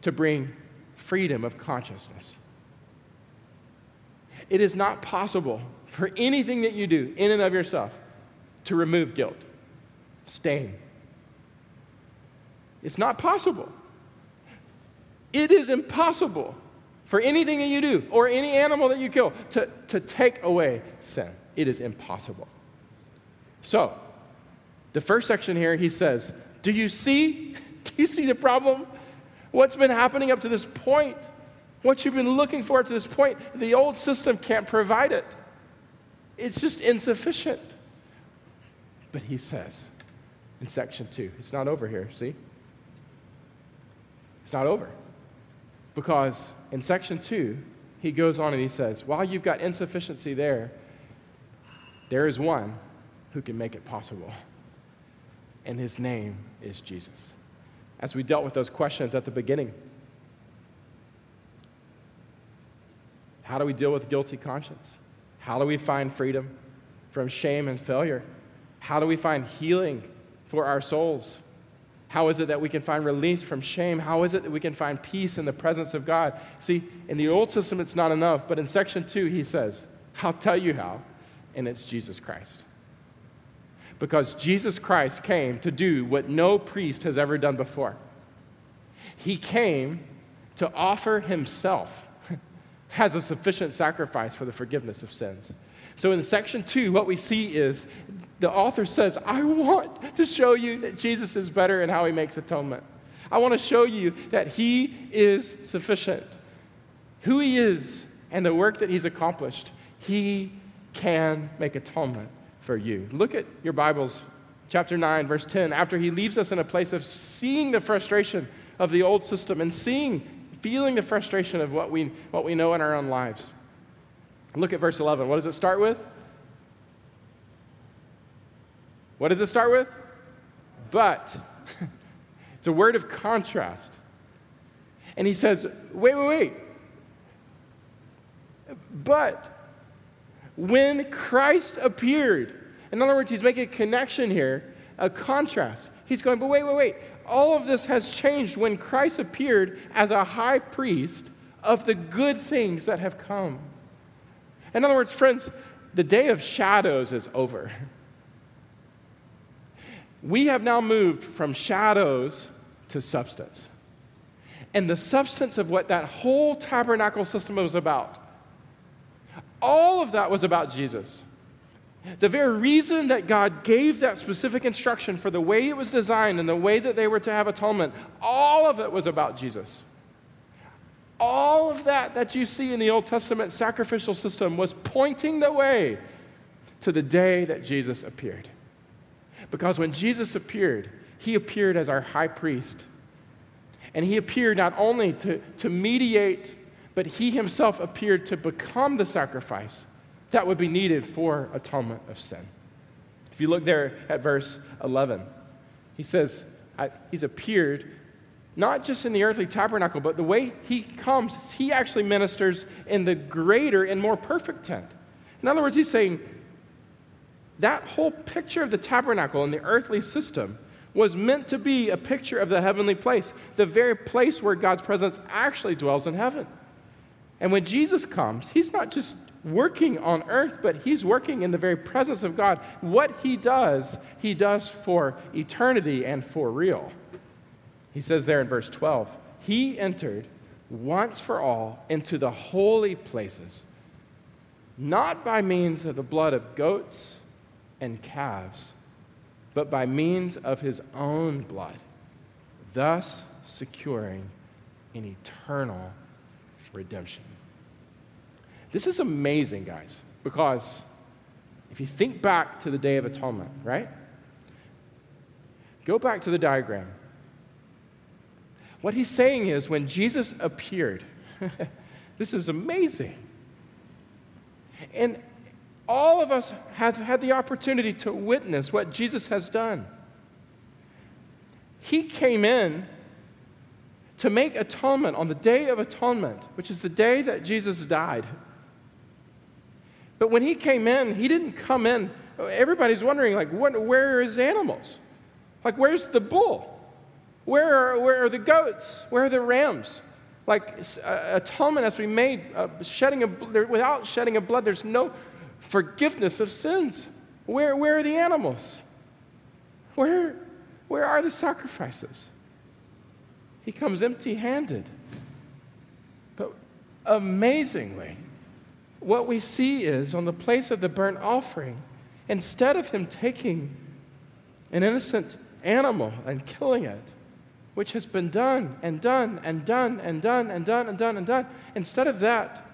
Speaker 1: to bring freedom of consciousness. It is not possible for anything that you do in and of yourself to remove guilt, stain. It's not possible. It is impossible for anything that you do or any animal that you kill to, to take away sin. It is impossible. So, the first section here, he says, Do you see? <laughs> Do you see the problem? What's been happening up to this point? What you've been looking for to this point, the old system can't provide it. It's just insufficient. But he says in section two, it's not over here, see? It's not over. Because in section two, he goes on and he says, while you've got insufficiency there, there is one who can make it possible. And his name is Jesus. as we dealt with those questions at the beginning. How do we deal with guilty conscience? How do we find freedom from shame and failure? How do we find healing for our souls? How is it that we can find release from shame? How is it that we can find peace in the presence of God? See, in the Old System, it's not enough, but in section two, he says, I'll tell you how, and it's Jesus Christ. Because Jesus Christ came to do what no priest has ever done before. He came to offer himself <laughs> as a sufficient sacrifice for the forgiveness of sins. So in section two, what we see is the author says, I want to show you that Jesus is better in how he makes atonement. I want to show you that he is sufficient. Who he is and the work that he's accomplished, he can make atonement for you. Look at your Bibles, chapter 9, verse 10. After he leaves us in a place of seeing the frustration of the old system and seeing, feeling the frustration of what we, what we know in our own lives. Look at verse 11. What does it start with? What does it start with? But. <laughs> it's a word of contrast. And he says, wait, wait, wait. But when Christ appeared, in other words, he's making a connection here, a contrast. He's going, but wait, wait, wait. All of this has changed when Christ appeared as a high priest of the good things that have come. In other words, friends, the day of shadows is over. <laughs> We have now moved from shadows to substance. And the substance of what that whole tabernacle system was about, all of that was about Jesus. The very reason that God gave that specific instruction for the way it was designed and the way that they were to have atonement, all of it was about Jesus. All of that that you see in the Old Testament sacrificial system was pointing the way to the day that Jesus appeared. Because when Jesus appeared, he appeared as our high priest. And he appeared not only to, to mediate, but he himself appeared to become the sacrifice that would be needed for atonement of sin. If you look there at verse 11, he says, He's appeared not just in the earthly tabernacle, but the way he comes, he actually ministers in the greater and more perfect tent. In other words, he's saying that whole picture of the tabernacle and the earthly system was meant to be a picture of the heavenly place, the very place where God's presence actually dwells in heaven. And when Jesus comes, he's not just working on earth, but he's working in the very presence of God. What he does, he does for eternity and for real. He says there in verse 12, He entered once for all into the holy places, not by means of the blood of goats and calves, but by means of His own blood, thus securing an eternal redemption. This is amazing, guys, because if you think back to the Day of Atonement, right? Go back to the diagram. What he's saying is when Jesus appeared, <laughs> this is amazing. And all of us have had the opportunity to witness what Jesus has done. He came in to make atonement on the day of atonement, which is the day that Jesus died. But when he came in, he didn't come in. Everybody's wondering, like, what, where are his animals? Like, where's the bull? Where are, where are the goats? Where are the rams? Like uh, atonement has to be made, uh, shedding of, without shedding of blood, there's no forgiveness of sins. Where, where are the animals? Where, where are the sacrifices? He comes empty handed. But amazingly, what we see is on the place of the burnt offering, instead of him taking an innocent animal and killing it, which has been done and done and done and done and done and done and done. Instead of that,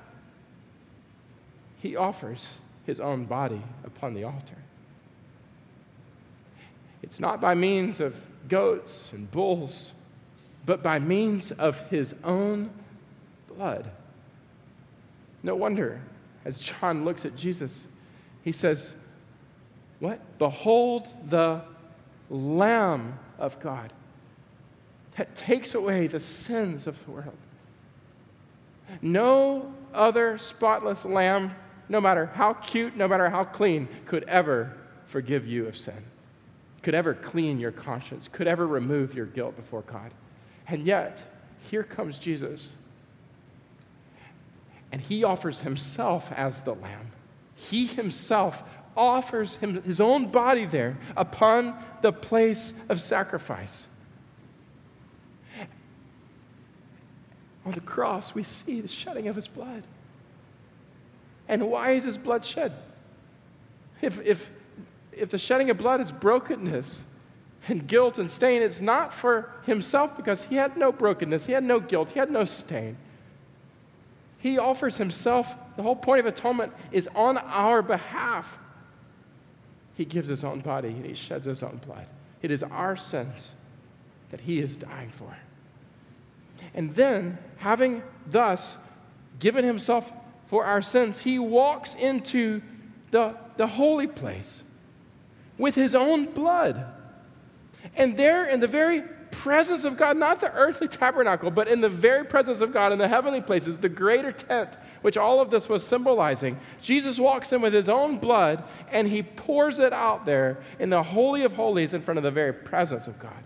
Speaker 1: he offers his own body upon the altar. It's not by means of goats and bulls, but by means of his own blood. No wonder, as John looks at Jesus, he says, What? Behold the Lamb of God that takes away the sins of the world. No other spotless lamb, no matter how cute, no matter how clean, could ever forgive you of sin, could ever clean your conscience, could ever remove your guilt before God. And yet, here comes Jesus. And he offers himself as the lamb. He himself offers him, his own body there upon the place of sacrifice. On the cross, we see the shedding of his blood. And why is his blood shed? If, if, if the shedding of blood is brokenness and guilt and stain, it's not for himself because he had no brokenness, he had no guilt, he had no stain. He offers himself. The whole point of atonement is on our behalf. He gives his own body and he sheds his own blood. It is our sins that he is dying for. And then, having thus given himself for our sins, he walks into the, the holy place with his own blood. And there, in the very presence of God, not the earthly tabernacle, but in the very presence of God in the heavenly places, the greater tent, which all of this was symbolizing, Jesus walks in with his own blood and he pours it out there in the Holy of Holies in front of the very presence of God.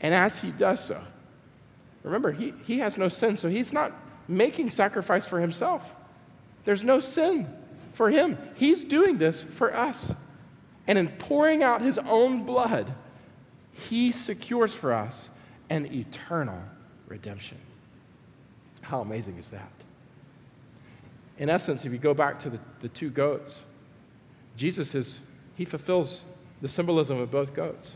Speaker 1: And as he does so, Remember, he, he has no sin, so he's not making sacrifice for himself. There's no sin for him. He's doing this for us. And in pouring out his own blood, he secures for us an eternal redemption. How amazing is that? In essence, if you go back to the, the two goats, Jesus is, he fulfills the symbolism of both goats.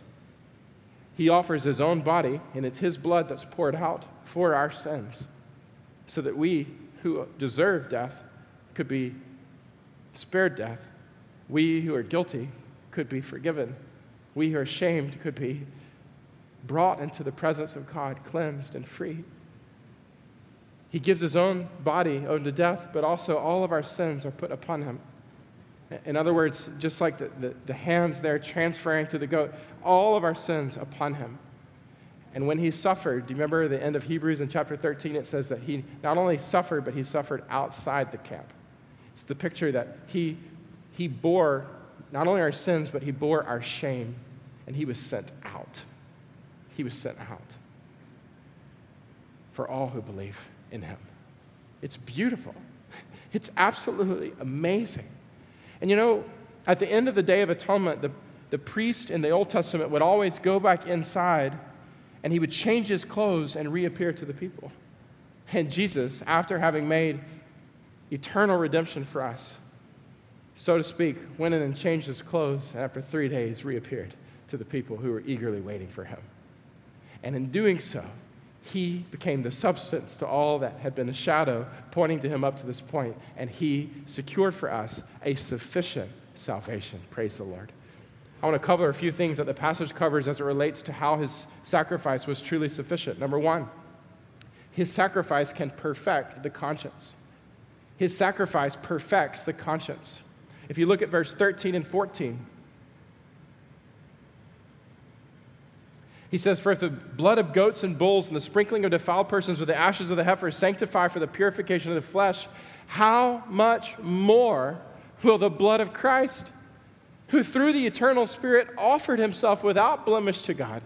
Speaker 1: He offers his own body, and it's his blood that's poured out for our sins, so that we who deserve death could be spared death. We who are guilty could be forgiven. We who are shamed could be brought into the presence of God, cleansed and free. He gives his own body over to death, but also all of our sins are put upon him. In other words, just like the, the, the, hands there transferring to the goat, all of our sins upon him. And when he suffered, do you remember the end of Hebrews in chapter 13? It says that he not only suffered, but he suffered outside the camp. It's the picture that he, he bore not only our sins, but he bore our shame, and he was sent out. He was sent out for all who believe in him. It's beautiful. <laughs> It's absolutely amazing. And you know, at the end of the Day of Atonement, the, the priest in the Old Testament would always go back inside and he would change his clothes and reappear to the people. And Jesus, after having made eternal redemption for us, so to speak, went in and changed his clothes, and after three days reappeared to the people who were eagerly waiting for him. And in doing so, he became the substance to all that had been a shadow pointing to him up to this point, and he secured for us a sufficient salvation. Praise the Lord. I want to cover a few things that the passage covers as it relates to how his sacrifice was truly sufficient. Number one, his sacrifice can perfect the conscience. His sacrifice perfects the conscience. If you look at verse 13 and 14, He says, For if the blood of goats and bulls and the sprinkling of defiled persons with the ashes of the heifer sanctify for the purification of the flesh, how much more will the blood of Christ, who through the eternal Spirit offered himself without blemish to God,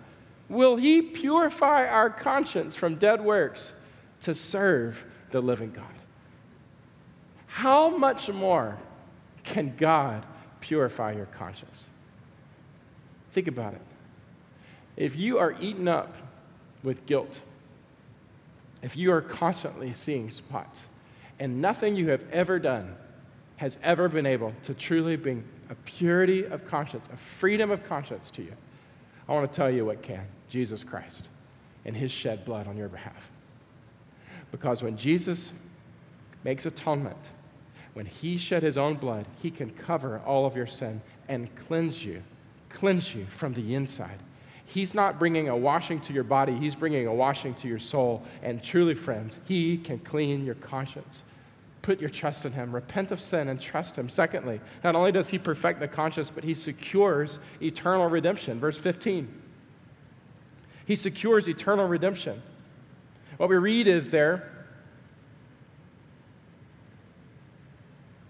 Speaker 1: will he purify our conscience from dead works to serve the living God? How much more can God purify your conscience? Think about it. If you are eaten up with guilt, if you are constantly seeing spots, and nothing you have ever done has ever been able to truly bring a purity of conscience, a freedom of conscience to you, I want to tell you what can Jesus Christ and his shed blood on your behalf. Because when Jesus makes atonement, when he shed his own blood, he can cover all of your sin and cleanse you, cleanse you from the inside. He's not bringing a washing to your body, He's bringing a washing to your soul. And truly, friends, He can clean your conscience. Put your trust in Him. Repent of sin and trust Him. Secondly, not only does He perfect the conscience, but He secures eternal redemption. Verse 15. He secures eternal redemption. What we read is there,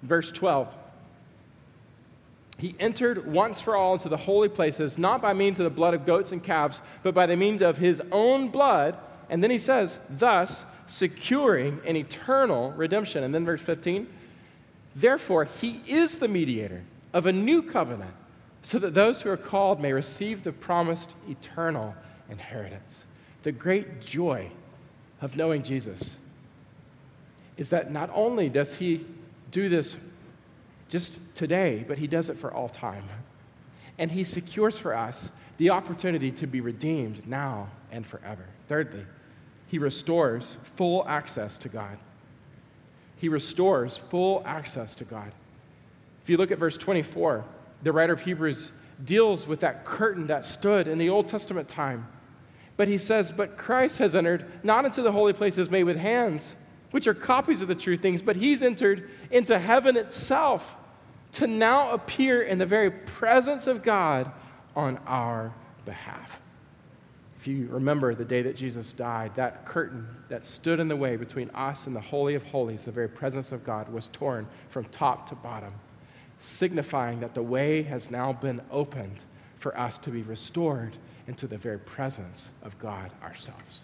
Speaker 1: verse 12. He entered once for all into the holy places, not by means of the blood of goats and calves, but by the means of his own blood. And then he says, thus securing an eternal redemption. And then verse 15, therefore he is the mediator of a new covenant, so that those who are called may receive the promised eternal inheritance. The great joy of knowing Jesus is that not only does he do this just today, but he does it for all time. And he secures for us the opportunity to be redeemed now and forever. Thirdly, he restores full access to God. He restores full access to God. If you look at verse 24, the writer of Hebrews deals with that curtain that stood in the Old Testament time but he says, But Christ has entered not into the holy places made with hands, which are copies of the true things, but he's entered into heaven itself to now appear in the very presence of God on our behalf. If you remember the day that Jesus died, that curtain that stood in the way between us and the Holy of Holies, the very presence of God, was torn from top to bottom, signifying that the way has now been opened for us to be restored into the very presence of God ourselves.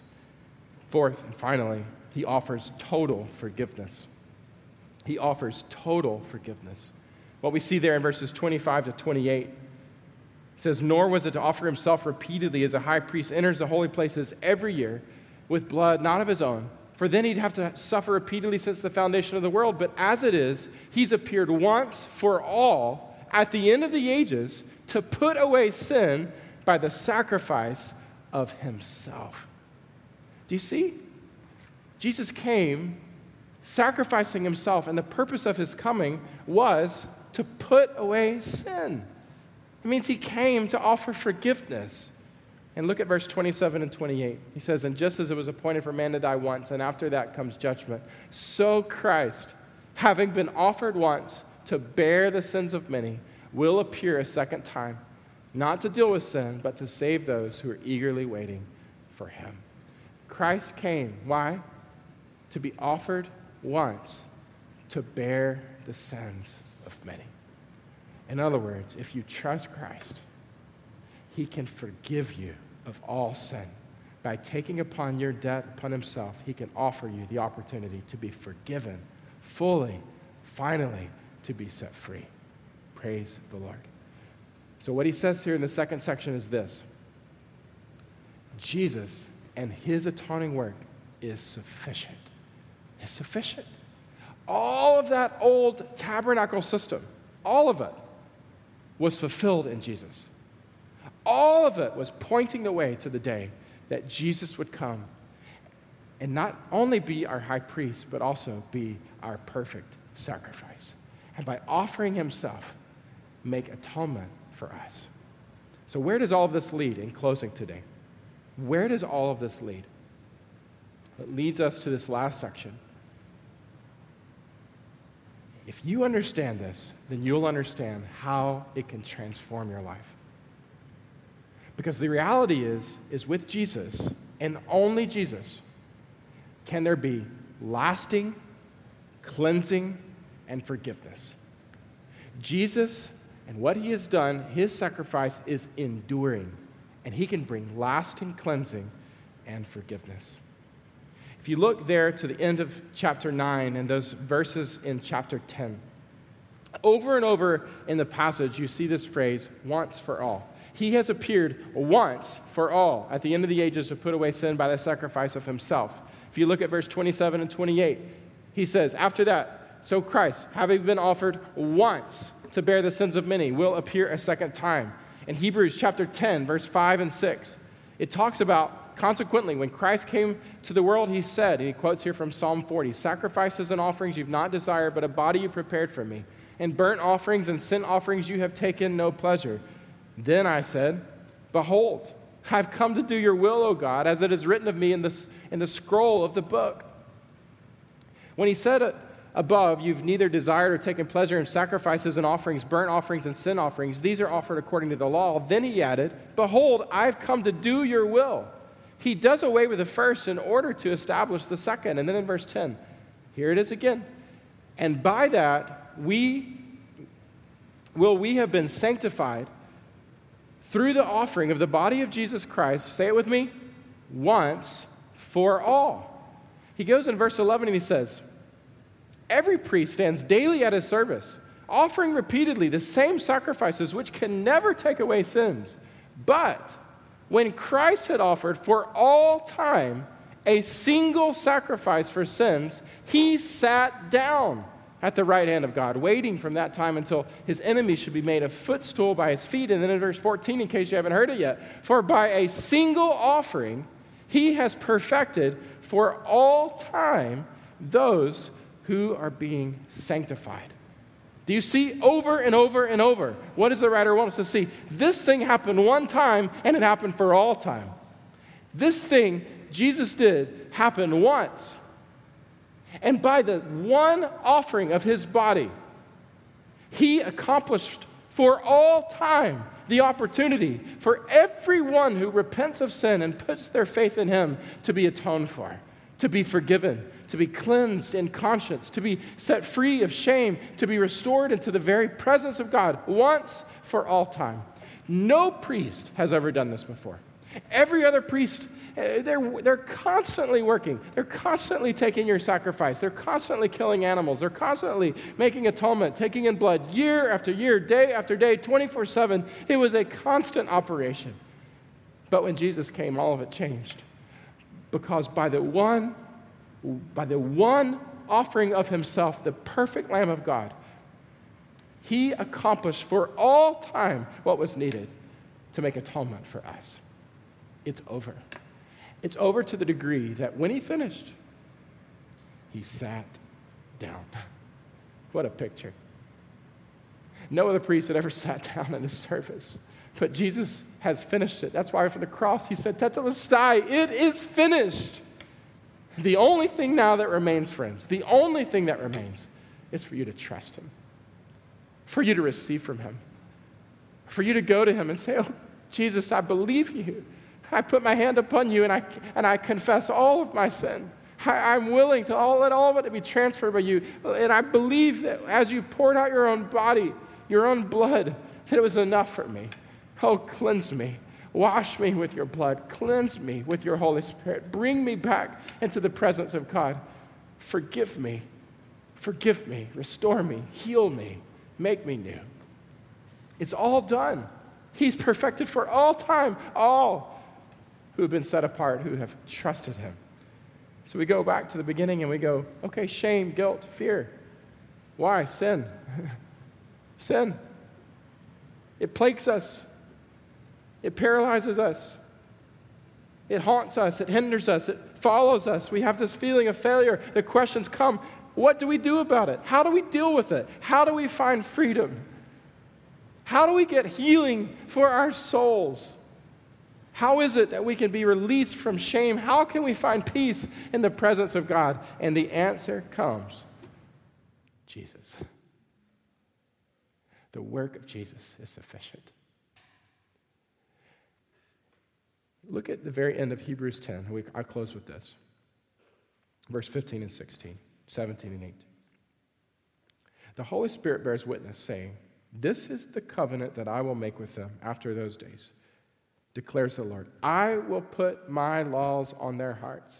Speaker 1: Fourth and finally, he offers total forgiveness. He offers total forgiveness. What we see there in verses 25 to 28 says, Nor was it to offer himself repeatedly as a high priest enters the holy places every year with blood not of his own, for then he'd have to suffer repeatedly since the foundation of the world. But as it is, he's appeared once for all at the end of the ages to put away sin by the sacrifice of himself. Do you see? Jesus came sacrificing himself, and the purpose of his coming was to put away sin. It means he came to offer forgiveness. And look at verse 27 and 28. He says, And just as it was appointed for man to die once, and after that comes judgment, so Christ, having been offered once to bear the sins of many, will appear a second time not to deal with sin, but to save those who are eagerly waiting for him. Christ came. Why? To be offered once to bear the sins of many. In other words, if you trust Christ, he can forgive you of all sin. By taking upon your debt upon himself, he can offer you the opportunity to be forgiven fully, finally, to be set free. Praise the Lord. So, what he says here in the second section is this Jesus and his atoning work is sufficient. Is sufficient. All of that old tabernacle system, all of it, was fulfilled in Jesus. All of it was pointing the way to the day that Jesus would come and not only be our high priest, but also be our perfect sacrifice. And by offering himself, make atonement for us. So, where does all of this lead in closing today? Where does all of this lead? It leads us to this last section. If you understand this, then you'll understand how it can transform your life. Because the reality is, is with Jesus and only Jesus, can there be lasting, cleansing, and forgiveness. Jesus and what he has done, his sacrifice is enduring, and he can bring lasting cleansing and forgiveness. If you look there to the end of chapter 9 and those verses in chapter 10, over and over in the passage, you see this phrase, once for all. He has appeared once for all at the end of the ages to put away sin by the sacrifice of himself. If you look at verse 27 and 28, he says, After that, so Christ, having been offered once to bear the sins of many will appear a second time. In Hebrews chapter 10, verse 5 and 6, it talks about, consequently, when Christ came to the world, he said, and he quotes here from Psalm 40 Sacrifices and offerings you've not desired, but a body you prepared for me. And burnt offerings and sin offerings you have taken no pleasure. Then I said, Behold, I've come to do your will, O God, as it is written of me in, this, in the scroll of the book. When he said above, you've neither desired or taken pleasure in sacrifices and offerings, burnt offerings and sin offerings. These are offered according to the law. Then he added, Behold, I've come to do your will, he does away with the first in order to establish the second. And then in verse 10, here it is again. And by that, we will we have been sanctified through the offering of the body of Jesus Christ. Say it with me once for all. He goes in verse 11 and he says, Every priest stands daily at his service, offering repeatedly the same sacrifices which can never take away sins. But when Christ had offered for all time a single sacrifice for sins, he sat down at the right hand of God, waiting from that time until his enemies should be made a footstool by his feet. And then in verse 14, in case you haven't heard it yet, for by a single offering he has perfected for all time those who are being sanctified. Do you see over and over and over? What does the writer want us to see? This thing happened one time and it happened for all time. This thing Jesus did happened once. And by the one offering of his body, he accomplished for all time the opportunity for everyone who repents of sin and puts their faith in him to be atoned for, to be forgiven, to be cleansed in conscience, to be set free of shame, to be restored into the very presence of God once for all time. No priest has ever done this before. Every other priest, eh, they're, they're constantly working. They're constantly taking your sacrifice. They're constantly killing animals. They're constantly making atonement, taking in blood year after year, day after day, 24 7. It was a constant operation. But when Jesus came, all of it changed. Because by the one by the one offering of himself, the perfect Lamb of God, he accomplished for all time what was needed to make atonement for us. It's over. It's over to the degree that when he finished, he sat down. <laughs> What a picture. No other priest had ever <laughs> sat down in his service, but Jesus has finished it. That's why for the cross he said, Tetelestai, it is finished. The only thing now that remains, friends, the only thing that remains is for you to trust Him, for you to receive from Him, for you to go to Him and say, Oh, Jesus, I believe you. I put my hand upon you and I, and I confess all of my sin. I, am willing to all, let all of it be transferred by you. And I believe that as you poured out your own body, your own blood, that it was enough for me. Oh, cleanse me. Wash me with your blood. Cleanse me with your Holy Spirit. Bring me back into the presence of God. Forgive me. Forgive me. Restore me. Heal me. Make me new. It's all done. He's perfected for all time, all who have been set apart, who have trusted Him. So we go back to the beginning and we go, okay, shame, guilt, fear. Why? Sin. <laughs> Sin. It plagues us. It paralyzes us. It haunts us. It hinders us. It follows us. We have this feeling of failure. The questions come what do we do about it? How do we deal with it? How do we find freedom? How do we get healing for our souls? How is it that we can be released from shame? How can we find peace in the presence of God? And the answer comes Jesus. The work of Jesus is sufficient. Look at the very end of Hebrews 10. We, I close with this. Verse 15 and 16, 17 and 18. The Holy Spirit bears witness, saying, This is the covenant that I will make with them after those days, declares the Lord. I will put my laws on their hearts,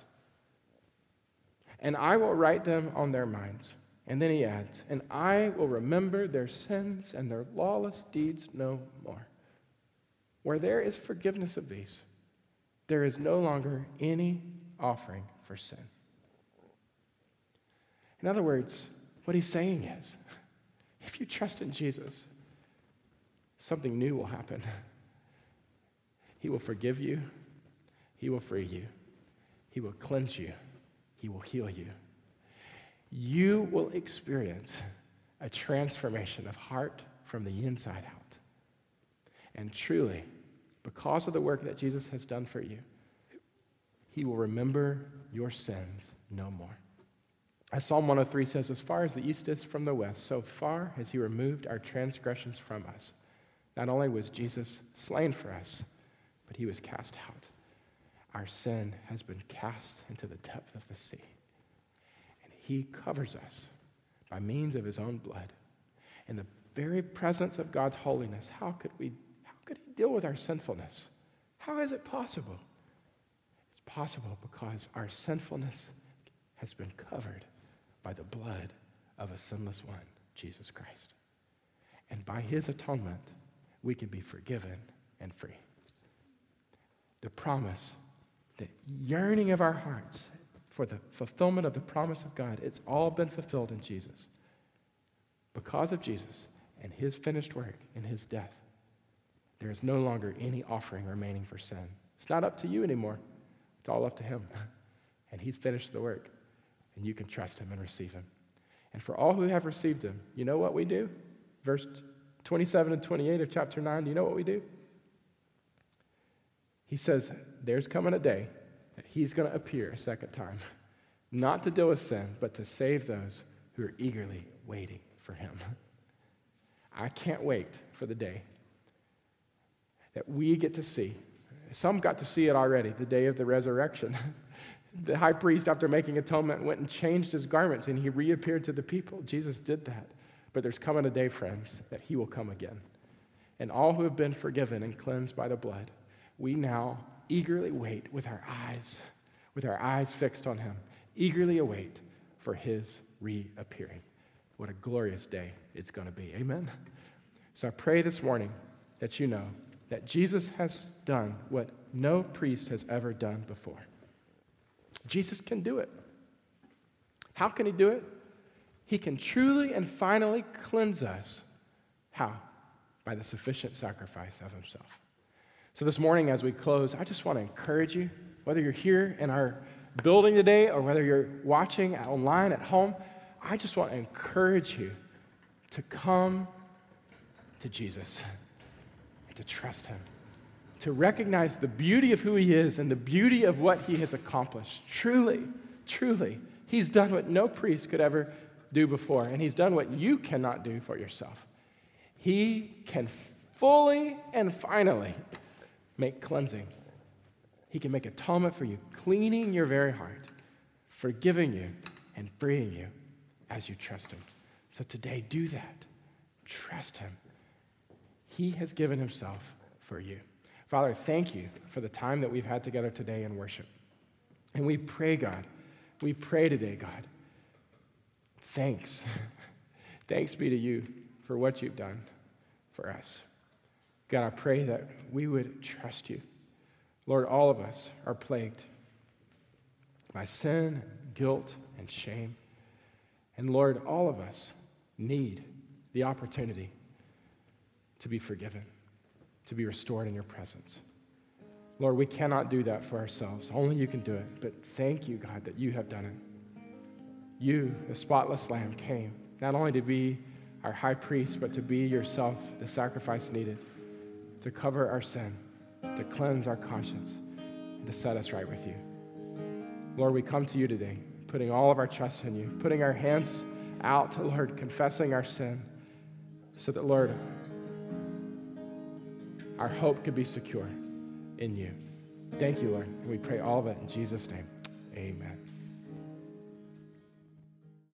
Speaker 1: and I will write them on their minds. And then he adds, And I will remember their sins and their lawless deeds no more. Where there is forgiveness of these, there is no longer any offering for sin. In other words, what he's saying is <laughs> if you trust in Jesus, something new will happen. <laughs> He will forgive you, He will free you, He will cleanse you, He will heal you. You will experience a transformation of heart from the inside out. And truly, because of the work that Jesus has done for you, he will remember your sins no more. As Psalm 103 says, as far as the east is from the west, so far has he removed our transgressions from us. Not only was Jesus slain for us, but he was cast out. our sin has been cast into the depth of the sea. And he covers us by means of his own blood. In the very presence of God's holiness, how could we could he deal with our sinfulness? How is it possible? It's possible because our sinfulness has been covered by the blood of a sinless one, Jesus Christ. And by his atonement, we can be forgiven and free. The promise, the yearning of our hearts for the fulfillment of the promise of God, it's all been fulfilled in Jesus. Because of Jesus and his finished work in his death, there is no longer any offering remaining for sin. It's not up to you anymore, it's all up to him. <laughs> And he's finished the work, and you can trust him and receive him. And for all who have received him, you know what we do? Verse 27 and 28 of chapter 9, do you know what we do? He says, There's coming a day that he's going to appear a second time, <laughs> not to deal with sin, but to save those who are eagerly waiting for him. <laughs> I can't wait for the day that we get to see. Some got to see it already, the day of the resurrection. <laughs> the high priest, after making atonement, went and changed his garments and he reappeared to the people. Jesus did that. But there's coming a day, friends, that he will come again. And all who have been forgiven and cleansed by the blood, we now eagerly wait with our eyes, with our eyes fixed on him, eagerly await for his reappearing. What a glorious day it's going to be. Amen. So I pray this morning that you know that Jesus has done what no priest has ever done before. Jesus can do it. How can he do it? He can truly and finally cleanse us. How? By the sufficient sacrifice of himself. So, this morning, as we close, I just want to encourage you, whether you're here in our building today or whether you're watching online at home, I just want to encourage you to come to Jesus to trust him, to recognize the beauty of who he is and the beauty of what he has accomplished. Truly, truly, he's done what no priest could ever do before, and he's done what you cannot do for yourself. He can fully and finally make cleansing. He can make atonement for you, cleaning your very heart, forgiving you, and freeing you as you trust Him. So today, do that. Trust Him. He has given Himself for you. Father, thank you for the time that we've had together today in worship. And we pray, God, we pray today, God, thanks. <laughs> thanks be to you for what you've done for us. God, I pray that we would trust you. Lord, all of us are plagued by sin, guilt, and shame. And Lord, all of us need the opportunity to be forgiven, to be restored in your presence. Lord, we cannot do that for ourselves. Only you can do it. But thank you, God, that you have done it. You, the spotless lamb, came not only to be our high priest, but to be yourself the sacrifice needed to cover our sin, to cleanse our conscience, and to set us right with you. Lord, we come to you today, putting all of our trust in you, putting our hands out to Lord, confessing our sin, so that, Lord, our hope could be secure in you. Thank you, Lord. And we pray all of it in Jesus' name. Amen.